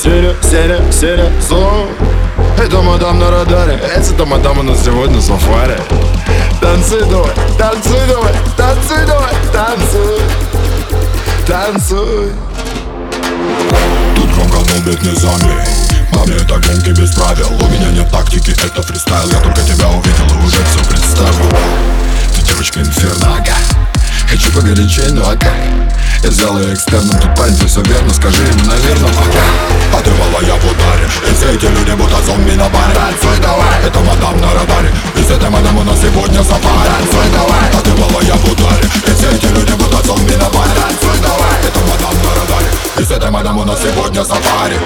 Серия, серия, серия, зон Это мадам на радаре. Это мадам у нас сегодня сафари Танцуй давай, танцуй давай, танцуй давай, танцуй Танцуй Тут громко долбит низами Маме это гонки без правил. У меня нет тактики, это фристайл. Я только тебя увидел и уже все представил. Ты девочка инферно, ага Хочу погорячей, ну а как? Я взял ее экстерном, тут парень, все верно. Скажи ему, наверное, ага А мало я в ударе И все эти люди будто зомби на баре Танцуй давай Это мадам на радаре И с этой мадам у нас сегодня сафари Танцуй давай А мало я в ударе И все эти люди будто зомби на баре Танцуй давай Это мадам на радаре И с этой мадам у нас сегодня сафари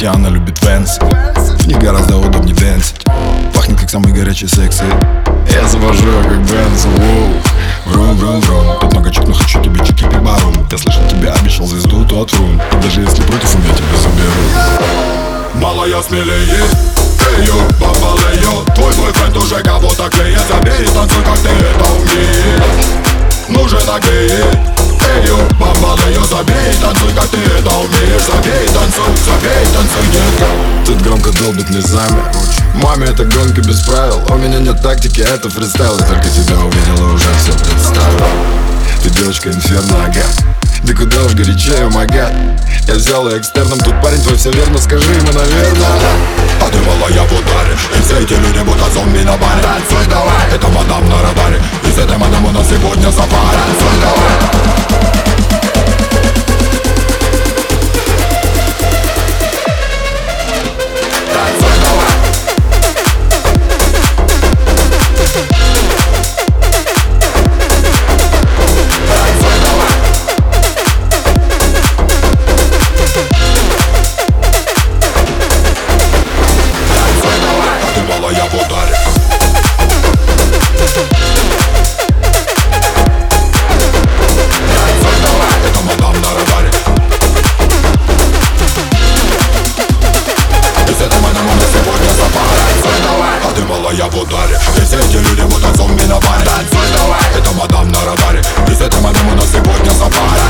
каблуки, она любит венс. В них гораздо удобнее дэнсить Пахнет как самый горячий секс. И Я завожу ее как Бенз, воу. Врум, врум, врум Тут много чек, но хочу тебе чики пибарум Я слышал, тебя обещал звезду, то отрум И даже если против, я тебя заберу. Малая смелее Эйо, бабалею Твой бойфренд уже кого-то клеит. Забей и танцуй, как ты это умеешь. Нужен нагреет Эйо, бабалею Забей и танцуй, как ты это умеешь Забей и танцуй, забей и танцуй, детка Тут громко долбит низами. Маме это гонки без правил. У меня нет тактики, это фристайл. Я только тебя увидел и уже все представил Ты девочка инферно, ага Да куда уж горячее, мага Я взял ее экстерном, тут парень твой все верно. Скажи ему, наверное. А ты малая в ударе. И все эти люди будто зомби на баре. Танцуй давай. Это мадам на радаре. И с этой мадам у нас сегодня сафари. Танцуй давай паре Все эти люди будто зомби на баре Танцуй давай, это мадам на радаре Без этого нам у нас сегодня сапари